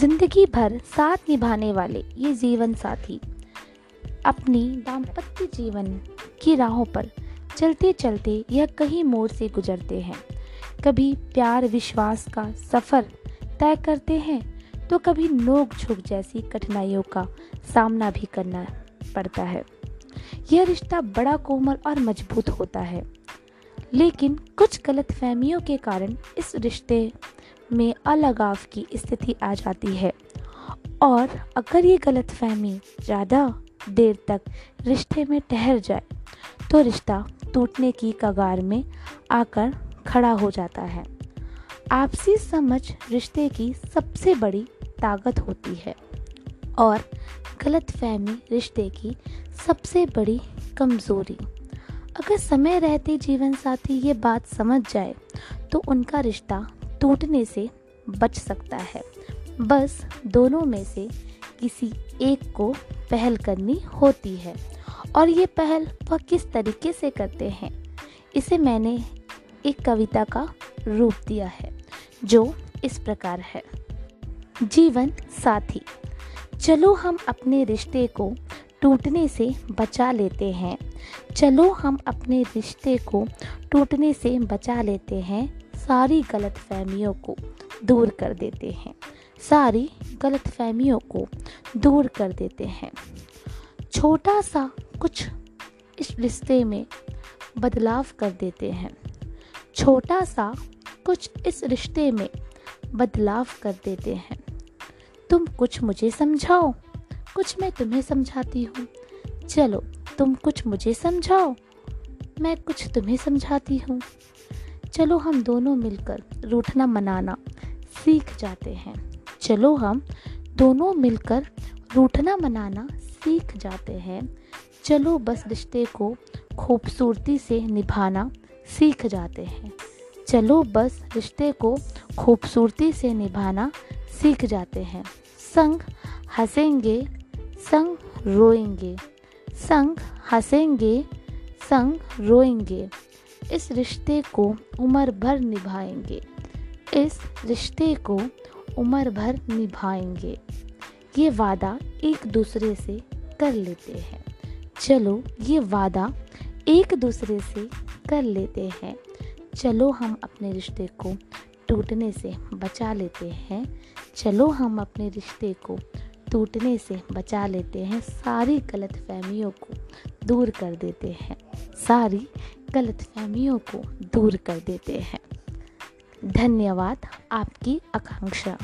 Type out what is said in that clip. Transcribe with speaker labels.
Speaker 1: ज़िंदगी भर साथ निभाने वाले ये जीवन साथी, अपनी दाम्पत्य जीवन की राहों पर चलते चलते यह कहीं मोड़ से गुजरते हैं। कभी प्यार, विश्वास का सफ़र तय करते हैं तो कभी नोक झोंक जैसी कठिनाइयों का सामना भी करना पड़ता है। यह रिश्ता बड़ा कोमल और मज़बूत होता है। लेकिन कुछ गलत फहमियों के कारण इस रिश्ते में अलगाव की स्थिति आ जाती है। और अगर ये गलत फहमी ज़्यादा देर तक रिश्ते में ठहर जाए तो रिश्ता टूटने की कगार में आकर खड़ा हो जाता है। आपसी समझ रिश्ते की सबसे बड़ी ताकत होती है। और गलत फहमी रिश्ते की सबसे बड़ी कमज़ोरी। अगर समय रहते जीवन साथी ये बात समझ जाए तो उनका रिश्ता टूटने से बच सकता है। बस दोनों में से किसी एक को पहल करनी होती है। और ये पहल वह किस तरीके से करते हैं, इसे मैंने एक कविता का रूप दिया है, जो इस प्रकार है। जीवन साथी, चलो हम अपने रिश्ते को टूटने से बचा लेते हैं। चलो हम अपने रिश्ते को टूटने से बचा लेते हैं। सारी गलत फहमियों को दूर कर देते हैं। सारी गलत फहमियों को दूर कर देते हैं। छोटा सा कुछ इस रिश्ते में बदलाव कर देते हैं। छोटा सा कुछ इस रिश्ते में बदलाव कर देते हैं। तुम कुछ मुझे समझाओ, कुछ मैं तुम्हें समझाती हूँ। चलो, तुम कुछ मुझे समझाओ, मैं कुछ तुम्हें समझाती हूँ। चलो हम दोनों मिलकर रूठना मनाना सीख जाते हैं। चलो हम दोनों मिलकर रूठना मनाना सीख जाते हैं। चलो बस रिश्ते को खूबसूरती से निभाना सीख जाते हैं। चलो बस रिश्ते को खूबसूरती से निभाना सीख जाते हैं। संग हंसेंगे, संग रोएँगे, संग हंसेंगे, संग रोएँगे। इस रिश्ते को उम्र भर निभाएँगे। इस रिश्ते को उम्र भर निभाएँगे। ये वादा एक दूसरे से कर लेते हैं। चलो, ये वादा एक दूसरे से कर लेते हैं। चलो, हम अपने रिश्ते को टूटने से बचा लेते हैं। चलो, हम अपने रिश्ते को टूटने से बचा लेते हैं। सारी गलत फहमियों को दूर कर देते हैं। सारी गलत फहमियों को दूर कर देते हैं। धन्यवाद आपकी आकांक्षा।